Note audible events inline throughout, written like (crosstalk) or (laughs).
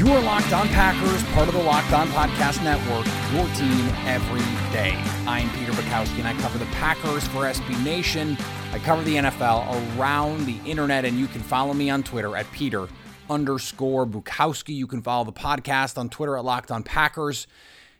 You are Locked On Packers, part of the Locked On Podcast Network, your team every day. I'm Peter Bukowski, and I cover the Packers for SB Nation. I cover the NFL around the internet, and you can follow me on Twitter at Peter underscore Bukowski. You can follow the podcast on Twitter at Locked On Packers.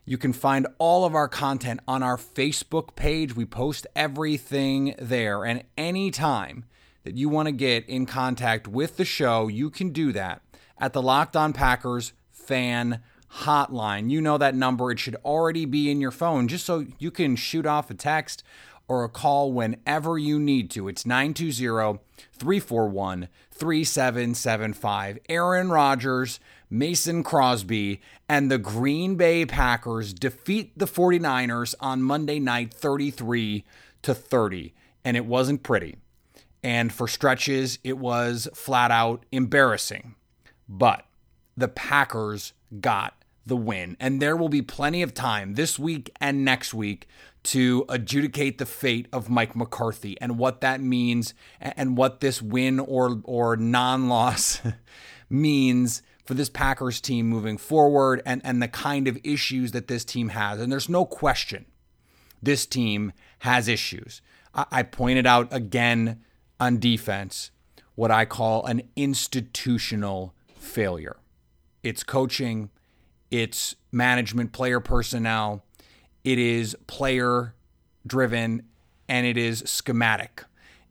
You can find all of our content on our Facebook page. We post everything there, and anytime that you want to get in contact with the show, you can do that at the Locked On Packers fan hotline. You know that number, it should already be in your phone just so you can shoot off a text or a call whenever you need to. It's 920 341 3775. Aaron Rodgers, Mason Crosby, and the Green Bay Packers defeat the 49ers on Monday night 33 to 30. And it wasn't pretty. And for stretches, it was flat out embarrassing. But the Packers got the win. And there will be plenty of time this week and next week to adjudicate the fate of Mike McCarthy and what that means and what this win or or non-loss (laughs) means for this Packers team moving forward and, and the kind of issues that this team has. And there's no question this team has issues. I, I pointed out again on defense what I call an institutional failure. It's coaching, it's management, player personnel, it is player driven, and it is schematic.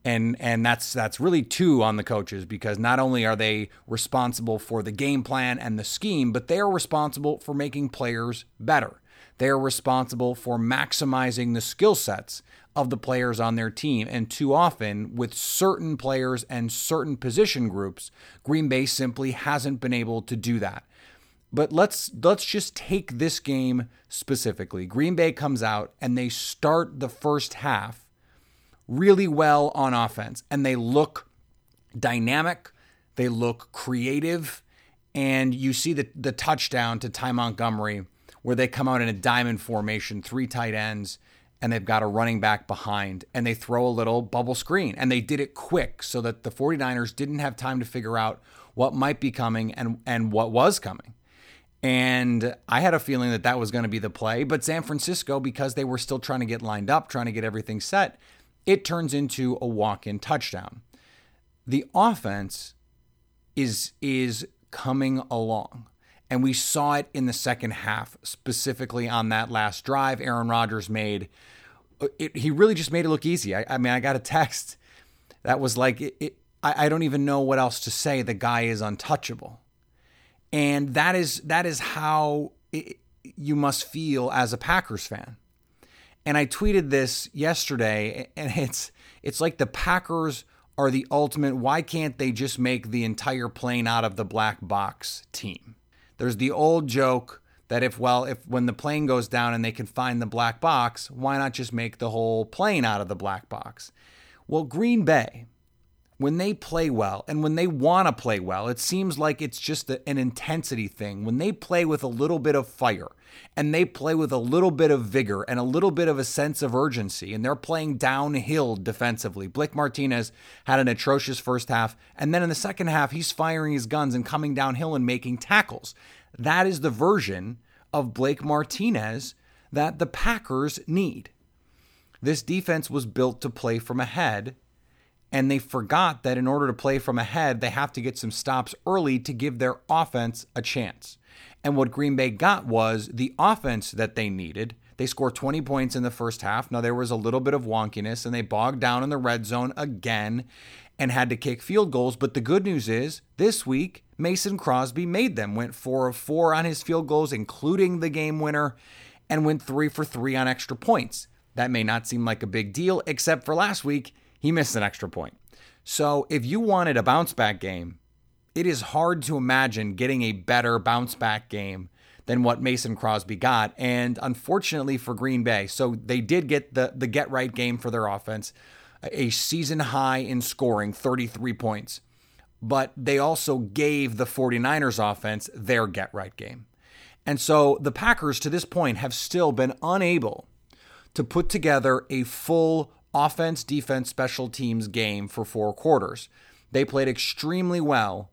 And and that's that's really two on the coaches because not only are they responsible for the game plan and the scheme, but they are responsible for making players better. They are responsible for maximizing the skill sets of the players on their team. And too often, with certain players and certain position groups, Green Bay simply hasn't been able to do that. But let's let's just take this game specifically. Green Bay comes out and they start the first half really well on offense and they look dynamic, they look creative, and you see the the touchdown to Ty Montgomery where they come out in a diamond formation, three tight ends and they've got a running back behind and they throw a little bubble screen and they did it quick so that the 49ers didn't have time to figure out what might be coming and and what was coming. And I had a feeling that that was going to be the play, but San Francisco because they were still trying to get lined up, trying to get everything set, it turns into a walk-in touchdown. The offense is is coming along. And we saw it in the second half, specifically on that last drive Aaron Rodgers made. Uh, it, he really just made it look easy. I, I mean, I got a text that was like, it, it, I, I don't even know what else to say. The guy is untouchable. And that is that is how you must feel as a Packers fan. And I tweeted this yesterday, and it's it's like the Packers are the ultimate. Why can't they just make the entire plane out of the black box team? There's the old joke that if well if when the plane goes down and they can find the black box, why not just make the whole plane out of the black box? Well, Green Bay when they play well and when they want to play well, it seems like it's just an intensity thing. When they play with a little bit of fire and they play with a little bit of vigor and a little bit of a sense of urgency, and they're playing downhill defensively. Blake Martinez had an atrocious first half, and then in the second half, he's firing his guns and coming downhill and making tackles. That is the version of Blake Martinez that the Packers need. This defense was built to play from ahead and they forgot that in order to play from ahead, they have to get some stops early to give their offense a chance. And what Green Bay got was the offense that they needed. They scored 20 points in the first half. Now, there was a little bit of wonkiness, and they bogged down in the red zone again and had to kick field goals. But the good news is this week, Mason Crosby made them, went four of four on his field goals, including the game winner, and went three for three on extra points. That may not seem like a big deal, except for last week he missed an extra point. So if you wanted a bounce back game, it is hard to imagine getting a better bounce back game than what Mason Crosby got. And unfortunately for Green Bay, so they did get the, the get right game for their offense, a season high in scoring, 33 points. But they also gave the 49ers offense their get right game. And so the Packers to this point have still been unable to put together a full offense, defense, special teams game for four quarters. They played extremely well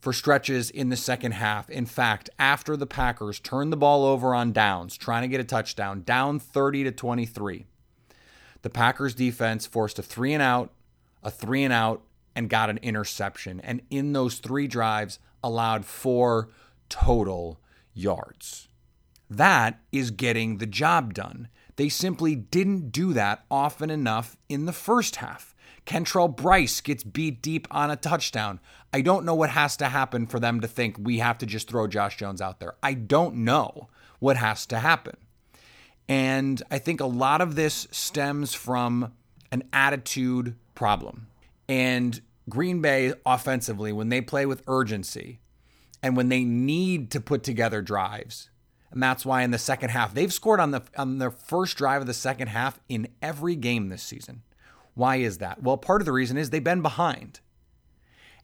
for stretches in the second half. In fact, after the Packers turned the ball over on downs, trying to get a touchdown, down 30 to 23, the Packers defense forced a three and out, a three and out, and got an interception. And in those three drives, allowed four total yards. That is getting the job done. They simply didn't do that often enough in the first half. Kentrell Brice gets beat deep on a touchdown. I don't know what has to happen for them to think we have to just throw Josh Jones out there. I don't know what has to happen. And I think a lot of this stems from an attitude problem. And Green Bay offensively, when they play with urgency and when they need to put together drives, and that's why in the second half, they've scored on the on their first drive of the second half in every game this season. Why is that? Well, part of the reason is they've been behind.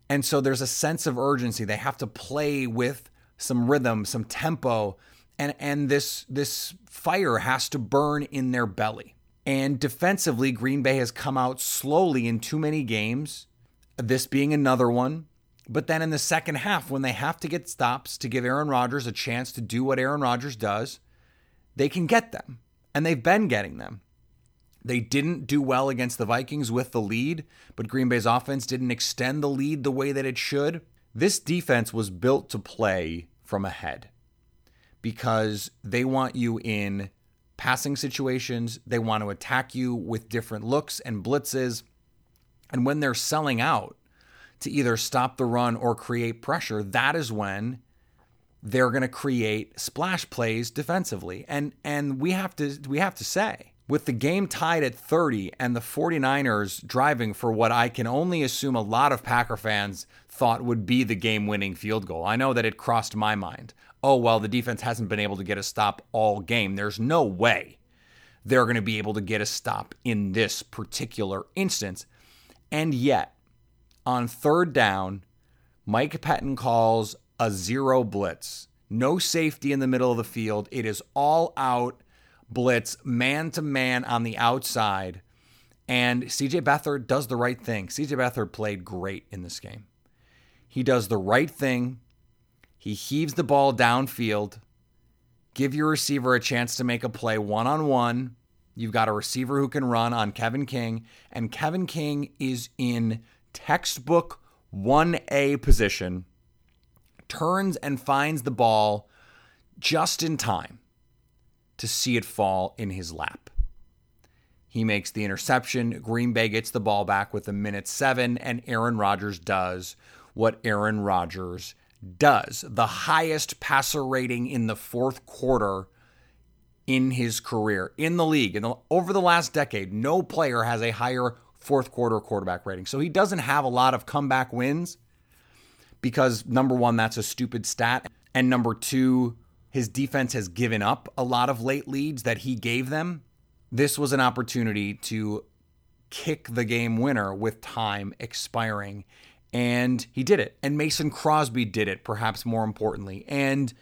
And so there's a sense of urgency. They have to play with some rhythm, some tempo, and and this this fire has to burn in their belly. And defensively, Green Bay has come out slowly in too many games, this being another one. But then in the second half, when they have to get stops to give Aaron Rodgers a chance to do what Aaron Rodgers does, they can get them. And they've been getting them. They didn't do well against the Vikings with the lead, but Green Bay's offense didn't extend the lead the way that it should. This defense was built to play from ahead because they want you in passing situations. They want to attack you with different looks and blitzes. And when they're selling out to either stop the run or create pressure, that is when they're going to create splash plays defensively. And and we have to we have to say with the game tied at 30 and the 49ers driving for what I can only assume a lot of Packer fans thought would be the game winning field goal. I know that it crossed my mind oh, well, the defense hasn't been able to get a stop all game. There's no way they're going to be able to get a stop in this particular instance. And yet, on third down, Mike Pettine calls a zero blitz. No safety in the middle of the field. It is all out blitz, man to man on the outside. And CJ Beathard does the right thing. CJ Beathard played great in this game. He does the right thing he heaves the ball downfield. Give your receiver a chance to make a play one on one. You've got a receiver who can run on Kevin King, and Kevin King is in textbook 1A position, turns and finds the ball just in time to see it fall in his lap. He makes the interception. Green Bay gets the ball back with a minute seven, and Aaron Rodgers does what Aaron Rodgers does the highest passer rating in the fourth quarter in his career in the league. And over the last decade, no player has a higher fourth quarter quarterback rating. So he doesn't have a lot of comeback wins because number one, that's a stupid stat. And number two, his defense has given up a lot of late leads that he gave them. This was an opportunity to kick the game winner with time expiring and he did it. And Mason Crosby did it, perhaps more importantly. And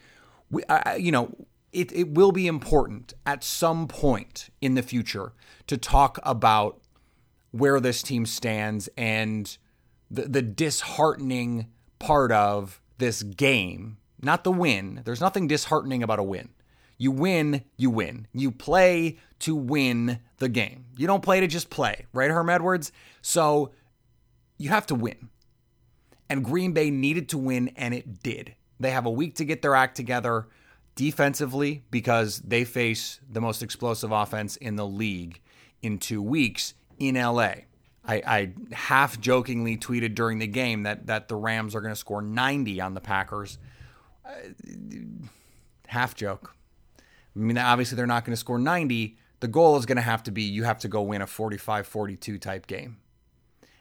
we, you know, it, it will be important at some point in the future to talk about where this team stands and the, the disheartening part of this game. Not the win. There's nothing disheartening about a win. You win, you win. You play to win the game. You don't play to just play, right, Herm Edwards? So you have to win. And Green Bay needed to win, and it did. They have a week to get their act together defensively because they face the most explosive offense in the league in two weeks in LA. I, I half jokingly tweeted during the game that that the Rams are going to score 90 on the Packers. Uh, half joke. I mean, obviously they're not going to score 90. The goal is going to have to be you have to go win a 45 42 type game.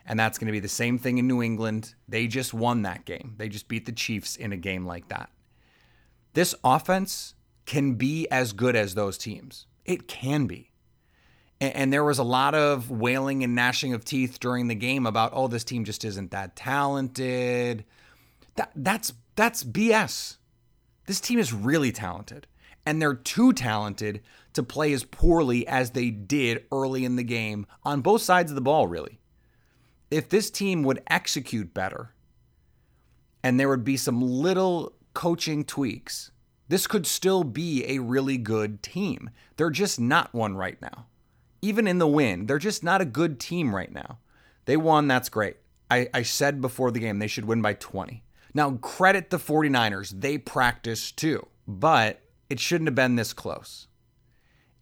And that's going to be the same thing in New England. They just won that game. They just beat the Chiefs in a game like that. This offense can be as good as those teams. It can be. And, there was a lot of wailing and gnashing of teeth during the game about, oh, this team just isn't that talented. That that's that's BS. This team is really talented. And they're too talented to play as poorly as they did early in the game on both sides of the ball, really. If this team would execute better and there would be some little coaching tweaks, this could still be a really good team. They're just not one right now. Even in the win, they're just not a good team right now. They won, that's great. I, I said before the game they should win by 20. Now, credit the 49ers. They practiced too, but it shouldn't have been this close.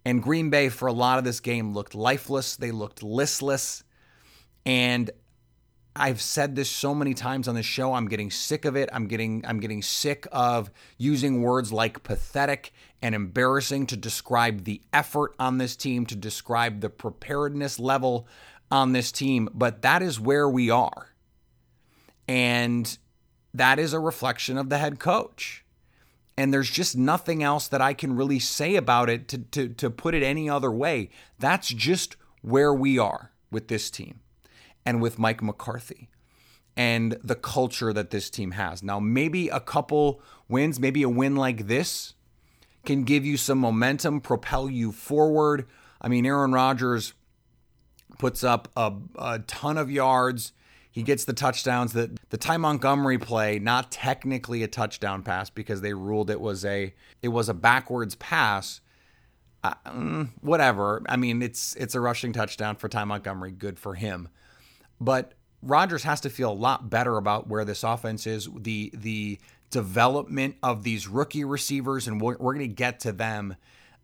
And Green Bay, for a lot of this game, looked lifeless. They looked listless. And I've said this so many times on the show. I'm getting sick of it. I'm getting I'm getting sick of using words like pathetic and embarrassing to describe the effort on this team, to describe the preparedness level on this team, but that is where we are. And that is a reflection of the head coach. And there's just nothing else that I can really say about it to, to, to put it any other way. That's just where we are with this team and with Mike McCarthy and the culture that this team has. Now, maybe a couple wins, maybe a win like this can give you some momentum, propel you forward. I mean, Aaron Rodgers puts up a, a ton of yards. He gets the touchdowns. The the Ty Montgomery play, not technically a touchdown pass because they ruled it was a it was a backwards pass. Uh, whatever. I mean, it's it's a rushing touchdown for Ty Montgomery. Good for him. But Rodgers has to feel a lot better about where this offense is. The the development of these rookie receivers, and we're, we're going to get to them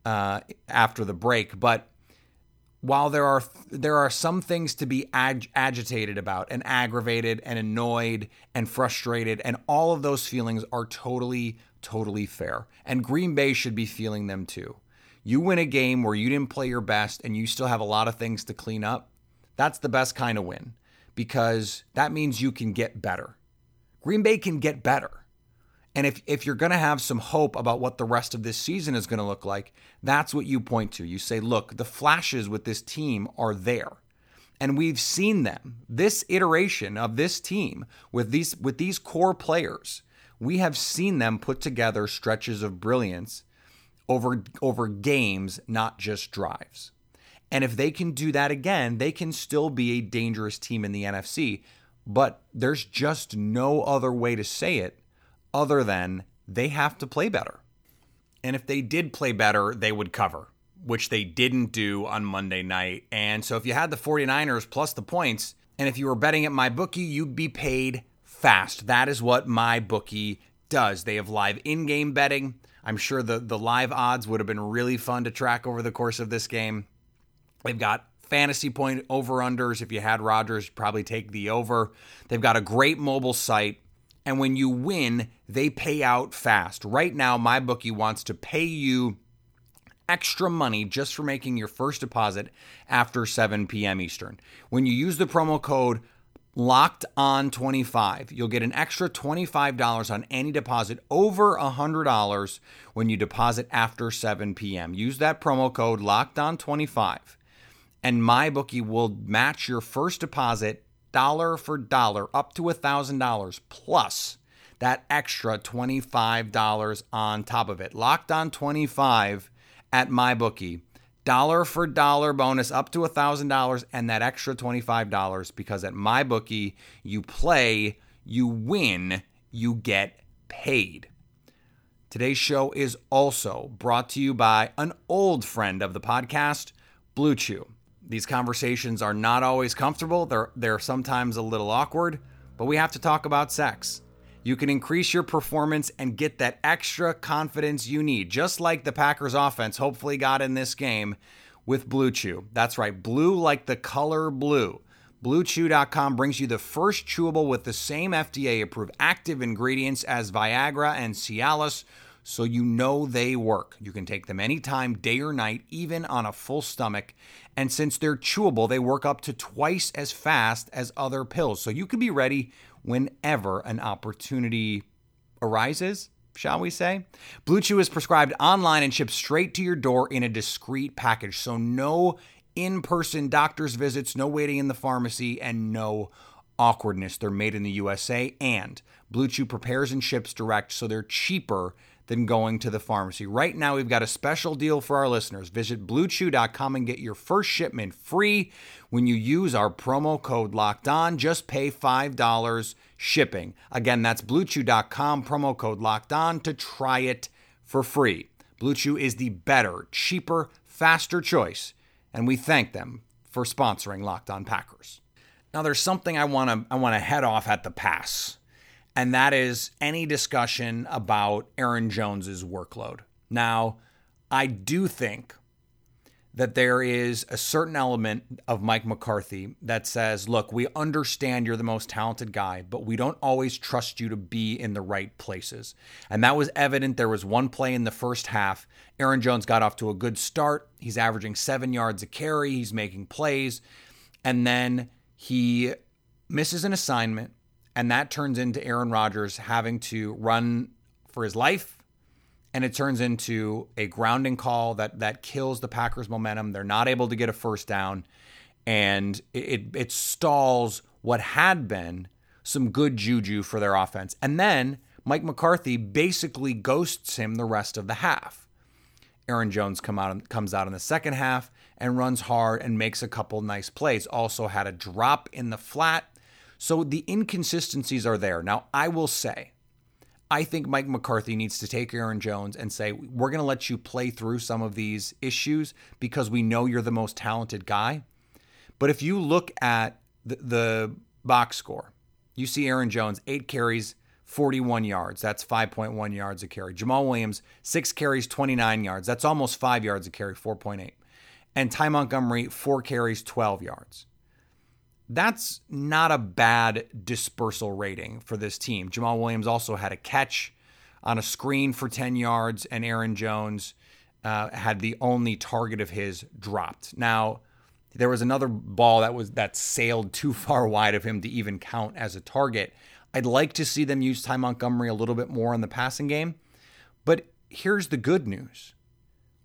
uh, after the break. But while there are there are some things to be ag- agitated about and aggravated and annoyed and frustrated and all of those feelings are totally totally fair and Green Bay should be feeling them too. You win a game where you didn't play your best and you still have a lot of things to clean up. That's the best kind of win because that means you can get better. Green Bay can get better. And if, if you're going to have some hope about what the rest of this season is going to look like, that's what you point to. You say, look, the flashes with this team are there. And we've seen them. This iteration of this team with these with these core players, we have seen them put together stretches of brilliance over over games, not just drives. And if they can do that again, they can still be a dangerous team in the NFC. But there's just no other way to say it other than they have to play better. And if they did play better, they would cover, which they didn't do on Monday night. And so if you had the 49ers plus the points, and if you were betting at my bookie, you'd be paid fast. That is what my bookie does. They have live in-game betting. I'm sure the the live odds would have been really fun to track over the course of this game. They've got fantasy point over unders. If you had Rodgers, probably take the over. They've got a great mobile site. And when you win, they pay out fast. Right now, my bookie wants to pay you extra money just for making your first deposit after 7 p.m. Eastern. When you use the promo code locked on 25 you'll get an extra $25 on any deposit over $100 when you deposit after 7 p.m use that promo code locked on 25 and my bookie will match your first deposit dollar for dollar up to $1,000 plus that extra $25 on top of it. Locked on 25 at my bookie. Dollar for dollar bonus up to $1,000 and that extra $25 because at my bookie you play, you win, you get paid. Today's show is also brought to you by an old friend of the podcast, Blue Chew. These conversations are not always comfortable. They're they're sometimes a little awkward, but we have to talk about sex. You can increase your performance and get that extra confidence you need, just like the Packers offense hopefully got in this game with Blue Chew. That's right, blue like the color blue. BlueChew.com brings you the first chewable with the same FDA approved active ingredients as Viagra and Cialis so you know they work. You can take them anytime, day or night, even on a full stomach. And since they're chewable, they work up to twice as fast as other pills. So you can be ready whenever an opportunity arises. shall we say? Blue Chew is prescribed online and shipped straight to your door in a discreet package. So, no in person doctor's visits, no waiting in the pharmacy, and no awkwardness. They're made in the USA, and Blue Chew prepares and ships direct, so they're cheaper than going to the pharmacy. Right now, we've got a special deal for our listeners. Visit bluechew.com and get your first shipment free when you use our promo code locked on. Just pay $5 shipping. Again, that's bluechew.com, promo code locked on to try it for free. Blue Chew is the better, cheaper, faster choice, and we thank them for sponsoring Locked On Packers. Now, there's something I want to I want to head off at the pass and that is any discussion about Aaron Jones's workload. Now, I do think that there is a certain element of Mike McCarthy that says, look, we understand you're the most talented guy, but we don't always trust you to be in the right places. And that was evident. There was one play in the first half. Aaron Jones got off to a good start. He's averaging seven yards a carry, he's making plays. And then he misses an assignment and that turns into Aaron Rodgers having to run for his life. And it turns into a grounding call that that kills the Packers' momentum. They're not able to get a first down, and it it stalls what had been some good juju for their offense. And then Mike McCarthy basically ghosts him the rest of the half. Aaron Jones come out comes out in the second half and runs hard and makes a couple nice plays. Also had a drop in the flat so the inconsistencies are there. Now, I will say, I think Mike McCarthy needs to take Aaron Jones and say, we're going to let you play through some of these issues because we know you're the most talented guy. But if you look at the, the box score, you see Aaron Jones, eight carries, 41 yards. That's 5.1 yards a carry. Jamaal Williams, six carries, 29 yards. That's almost five yards a carry, 4.8. And Ty Montgomery, four carries, 12 yards. That's not a bad dispersal rating for this team. Jamaal Williams also had a catch on a screen for 10 yards, and Aaron Jones uh, had the only target of his dropped. Now, there was another ball that was that sailed too far wide of him to even count as a target. I'd like to see them use Ty Montgomery a little bit more in the passing game, but here's the good news.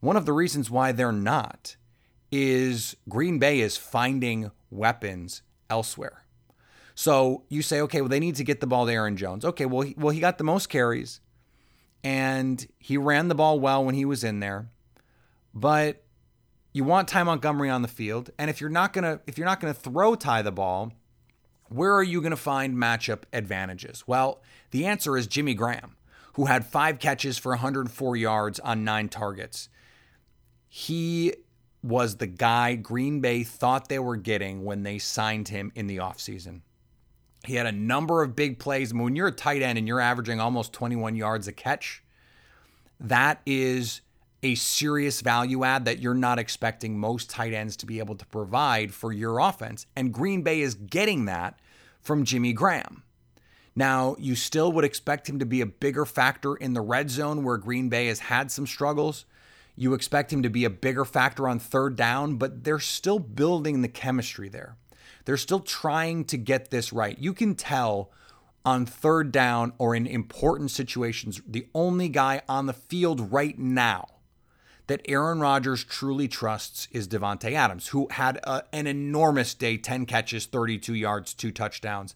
One of the reasons why they're not is Green Bay is finding weapons elsewhere. So you say, okay, well, they need to get the ball to Aaron Jones. Okay, well, he, well, he got the most carries, and he ran the ball well when he was in there. But you want Ty Montgomery on the field, and if you're not gonna if you're not gonna throw Ty the ball, where are you gonna find matchup advantages? Well, the answer is Jimmy Graham, who had five catches for 104 yards on nine targets. He was the guy Green Bay thought they were getting when they signed him in the offseason. He had a number of big plays. when you're a tight end and you're averaging almost 21 yards a catch, that is a serious value add that you're not expecting most tight ends to be able to provide for your offense. And Green Bay is getting that from Jimmy Graham. Now, you still would expect him to be a bigger factor in the red zone where Green Bay has had some struggles. You expect him to be a bigger factor on third down, but they're still building the chemistry there. They're still trying to get this right. You can tell on third down or in important situations, the only guy on the field right now that Aaron Rodgers truly trusts is Davante Adams, who had a, an enormous day 10 catches, 32 yards, two touchdowns,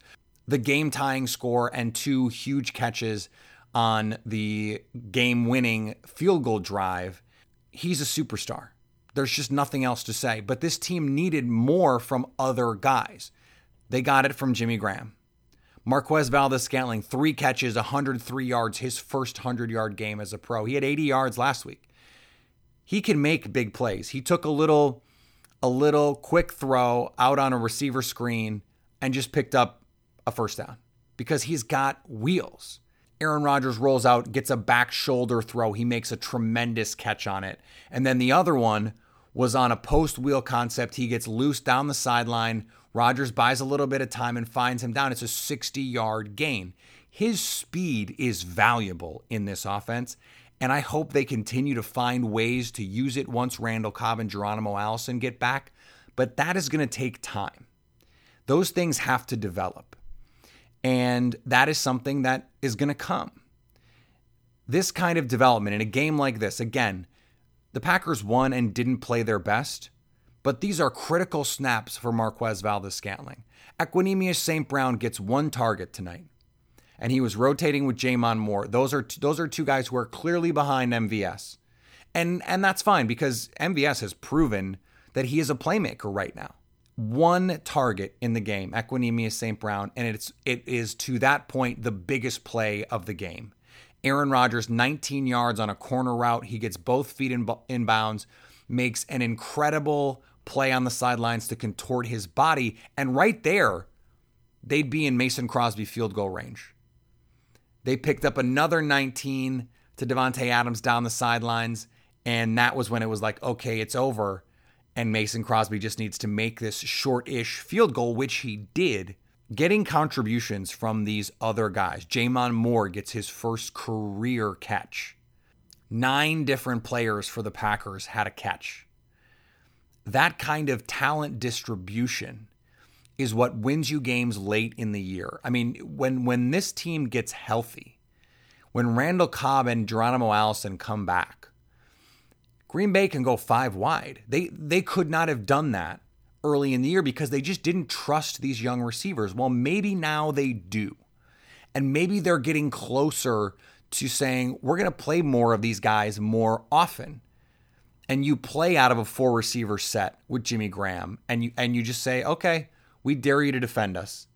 the game tying score, and two huge catches on the game winning field goal drive he's a superstar. There's just nothing else to say. But this team needed more from other guys. They got it from Jimmy Graham. Marquez Valdes Scantling, three catches, 103 yards, his first 100 yard game as a pro. He had 80 yards last week. He can make big plays. He took a little, a little quick throw out on a receiver screen and just picked up a first down because he's got wheels. Aaron Rodgers rolls out, gets a back shoulder throw. He makes a tremendous catch on it. And then the other one was on a post wheel concept. He gets loose down the sideline. Rodgers buys a little bit of time and finds him down. It's a 60 yard gain. His speed is valuable in this offense. And I hope they continue to find ways to use it once Randall Cobb and Geronimo Allison get back. But that is going to take time. Those things have to develop. And that is something that is going to come. this kind of development in a game like this, again, the Packers won and didn't play their best, but these are critical snaps for Marquez Valdes Scantling. Equanimeous St. Brown gets one target tonight, and he was rotating with J'Mon Moore. Those are those are two guys who are clearly behind MVS, and and that's fine because MVS has proven that he is a playmaker right now. One target in the game, Equanimeous St. Brown, and it's it is to that point the biggest play of the game. Aaron Rodgers, 19 yards on a corner route. He gets both feet in, in bounds, makes an incredible play on the sidelines to contort his body. And right there, they'd be in Mason Crosby field goal range. They picked up another 19 to Davante Adams down the sidelines. And that was when it was like, okay, it's over. And Mason Crosby just needs to make this short ish field goal, which he did getting contributions from these other guys. J'Mon Moore gets his first career catch. Nine different players for the Packers had a catch. That kind of talent distribution is what wins you games late in the year. I mean, when when this team gets healthy, when Randall Cobb and Geronimo Allison come back, Green Bay can go five wide. They they could not have done that early in the year because they just didn't trust these young receivers. Well, maybe now they do. And maybe they're getting closer to saying, we're going to play more of these guys more often. And you play out of a four receiver set with Jimmy Graham and you and you just say, "Okay, we dare you to defend us."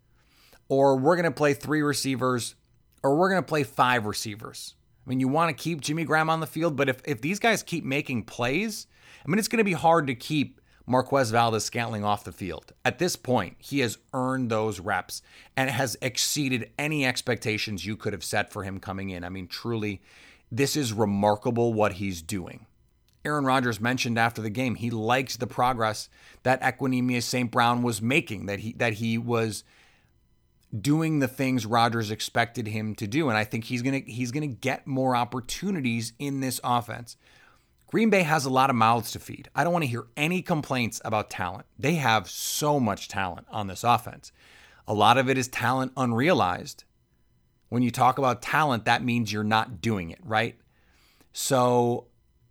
Or we're going to play three receivers or we're going to play five receivers. I mean, you want to keep Jimmy Graham on the field, but if if these guys keep making plays, I mean, it's going to be hard to keep Marquez Valdes Scantling off the field. At this point, he has earned those reps and has exceeded any expectations you could have set for him coming in. I mean, truly, this is remarkable what he's doing. Aaron Rodgers mentioned after the game he liked the progress that Equanimeous St. Brown was making, that he that he was doing the things Rodgers expected him to do. And I think he's gonna he's gonna get more opportunities in this offense. Green Bay has a lot of mouths to feed. I don't want to hear any complaints about talent. They have so much talent on this offense. A lot of it is talent unrealized. When you talk about talent, that means you're not doing it, right? So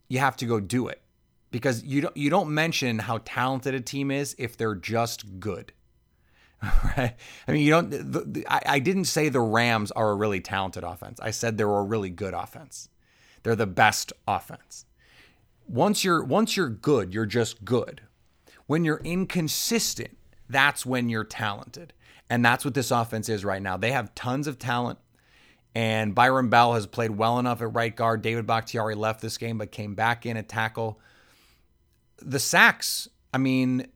you have to go do it because you don't you don't mention how talented a team is if they're just good. (laughs) Right? I mean, you don't. The, the, I, I didn't say the Rams are a really talented offense. I said they're a really good offense. They're the best offense once you're once you're good, you're just good. When you're inconsistent, that's when you're talented. And that's what this offense is right now. They have tons of talent. And Byron Bell has played well enough at right guard. David Bakhtiari left this game but came back in at tackle. The sacks, I mean,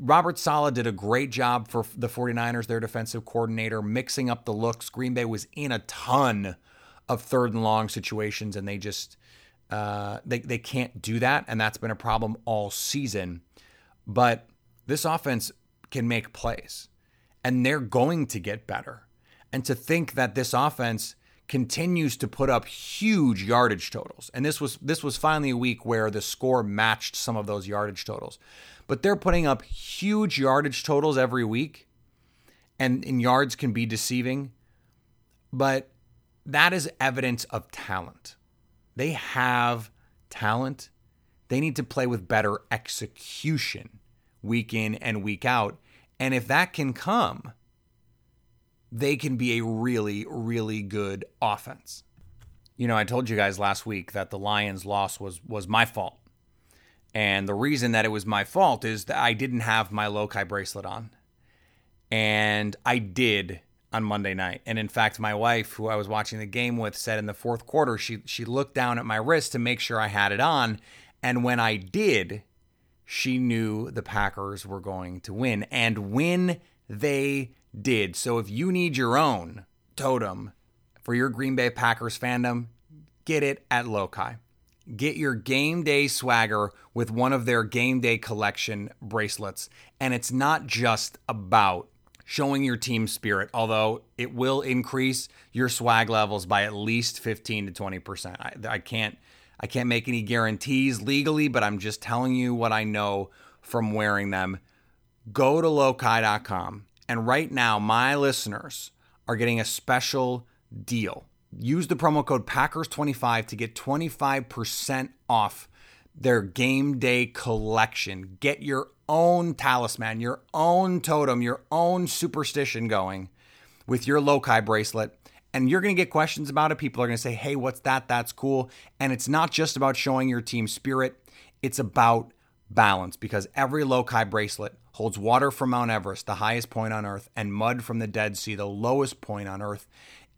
Robert Saleh did a great job for the 49ers, their defensive coordinator, mixing up the looks. Green Bay was in a ton of third and long situations, and they just uh, they they can't do that, and that's been a problem all season. But this offense can make plays, and they're going to get better. And to think that this offense continues to put up huge yardage totals, and this was this was finally a week where the score matched some of those yardage totals, but they're putting up huge yardage totals every week, and, in yards can be deceiving, but that is evidence of talent they have talent. They need to play with better execution week in and week out. And if that can come, they can be a really, really good offense. You know, I told you guys last week that the Lions' loss was was my fault. And the reason that it was my fault is that I didn't have my Lokai bracelet on. And I did on Monday night. And in fact, my wife, who I was watching the game with, said in the fourth quarter, she she looked down at my wrist to make sure I had it on. And when I did, she knew the Packers were going to win. And when they did. So if you need your own totem for your Green Bay Packers fandom, get it at Lokai. Get your game day swagger with one of their game day collection bracelets. And it's not just about showing your team spirit, although it will increase your swag levels by at least 15 to 20%. I, I can't I can't make any guarantees legally, but I'm just telling you what I know from wearing them. Go to lokai.com and right now my listeners are getting a special deal. use the promo code Packers25 to get 25% off their game day collection. Get your own talisman, your own totem, your own superstition going with your Lokai bracelet. And you're going to get questions about it. People are going to say, hey, what's that? That's cool. And it's not just about showing your team spirit, it's about balance because every Lokai bracelet holds water from Mount Everest, the highest point on earth, and mud from the Dead Sea, the lowest point on earth.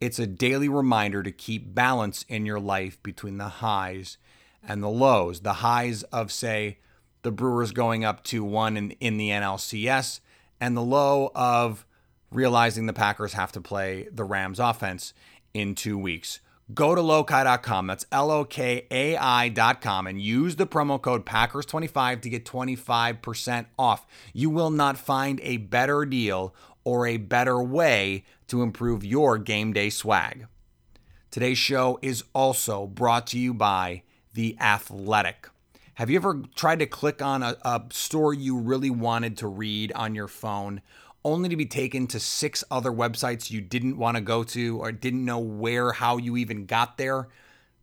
It's a daily reminder to keep balance in your life between the highs and the lows. The highs of, say, the Brewers going up to one in, in the NLCS, and the low of realizing the Packers have to play the Rams offense in two weeks. Go to lokai.com, that's L O K A I.com, and use the promo code Packers25 to get 25% off. You will not find a better deal or a better way to improve your game day swag. Today's show is also brought to you by The Athletic. Have you ever tried to click on a, a story you really wanted to read on your phone? Only to be taken to six other websites you didn't want to go to or didn't know where, how you even got there.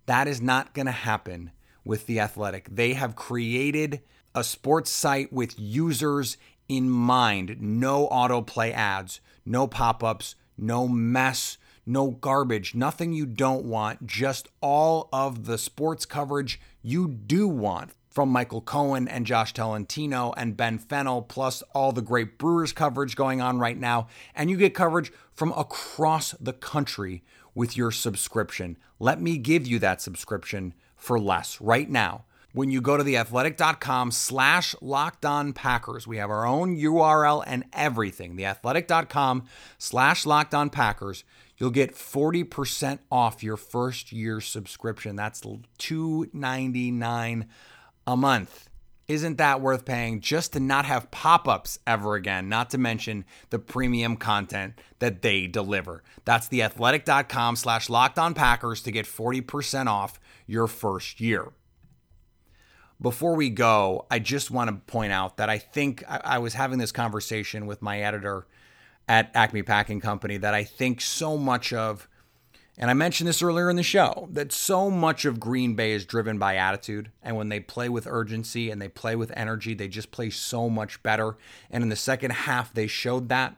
That is not going to happen with The Athletic. They have created a sports site with users in mind. No autoplay ads, no pop ups, no mess, no garbage, nothing you don't want, just all of the sports coverage you do want from Michael Cohen and Josh Tolentino and Ben Fennell, plus all the great Brewers coverage going on right now. And you get coverage from across the country with your subscription. Let me give you that subscription for less right now. When you go to theathletic.com slash locked on Packers, we have our own URL and everything. Theathletic.com slash locked on Packers, you'll get 40% off your first year subscription. That's $299 a month. Isn't that worth paying just to not have pop ups ever again? Not to mention the premium content that they deliver. That's theathletic.com slash locked on Packers to get 40% off your first year. Before we go, I just want to point out that I think I, I was having this conversation with my editor at Acme Packing Company that I think so much of and I mentioned this earlier in the show that so much of Green Bay is driven by attitude. And when they play with urgency and they play with energy, they just play so much better. And in the second half, they showed that.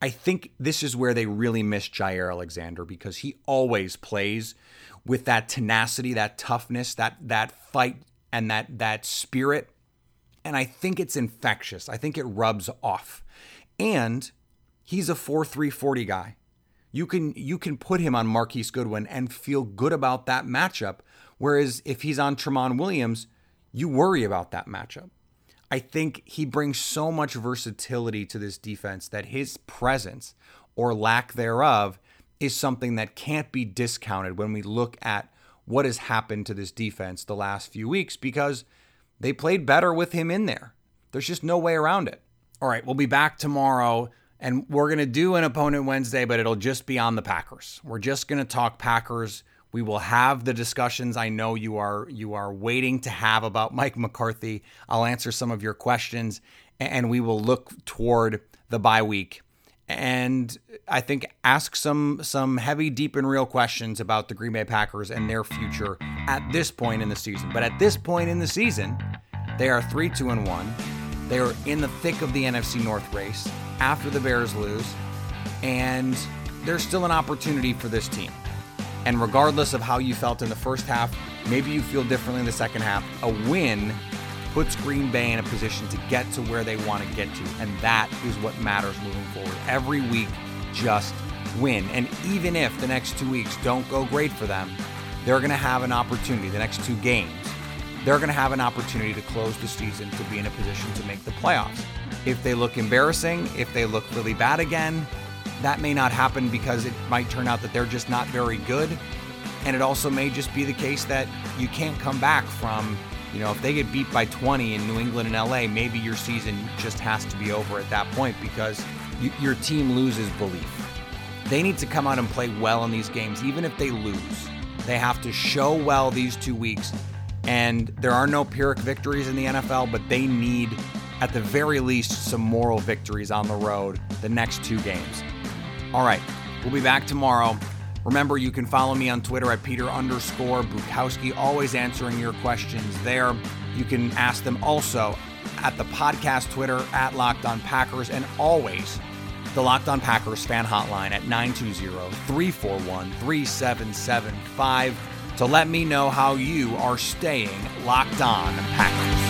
I think this is where they really miss Jaire Alexander because he always plays with that tenacity, that toughness, that that fight and that that spirit. And I think it's infectious. I think it rubs off. And he's a 4-3-40 guy you can you can put him on Marquise Goodwin and feel good about that matchup. Whereas if he's on Tremont Williams, you worry about that matchup. I think he brings so much versatility to this defense that his presence or lack thereof is something that can't be discounted when we look at what has happened to this defense the last few weeks because they played better with him in there. There's just no way around it. All right, we'll be back tomorrow and we're going to do an opponent Wednesday, but it'll just be on the Packers. We're just going to talk Packers. We will have the discussions I know you are you are waiting to have about Mike McCarthy. I'll answer some of your questions and we will look toward the bye week and I think ask some some heavy, deep, and real questions about the Green Bay Packers and their future at this point in the season. But at this point in the season, they are three, two, and one. They are in the thick of the NFC North race after the Bears lose, and there's still an opportunity for this team. And regardless of how you felt in the first half, maybe you feel differently in the second half. A win puts Green Bay in a position to get to where they want to get to, and that is what matters moving forward. Every week, just win. And even if the next two weeks don't go great for them, they're going to have an opportunity, the next two games, they're going to have an opportunity to close the season to be in a position to make the playoffs. If they look embarrassing, if they look really bad again, that may not happen because it might turn out that they're just not very good. And it also may just be the case that you can't come back from, you know, if they get beat by 20 in New England and LA, maybe your season just has to be over at that point because you, your team loses belief. They need to come out and play well in these games, even if they lose. They have to show well these two weeks and there are no Pyrrhic victories in the NFL, but they need, at the very least, some moral victories on the road the next two games. All right, we'll be back tomorrow. Remember, you can follow me on Twitter at Peter underscore Bukowski, always answering your questions there. You can ask them also at the podcast Twitter at Locked On Packers and always the Locked On Packers fan hotline at 920-341-3775 to let me know how you are staying locked on Packers.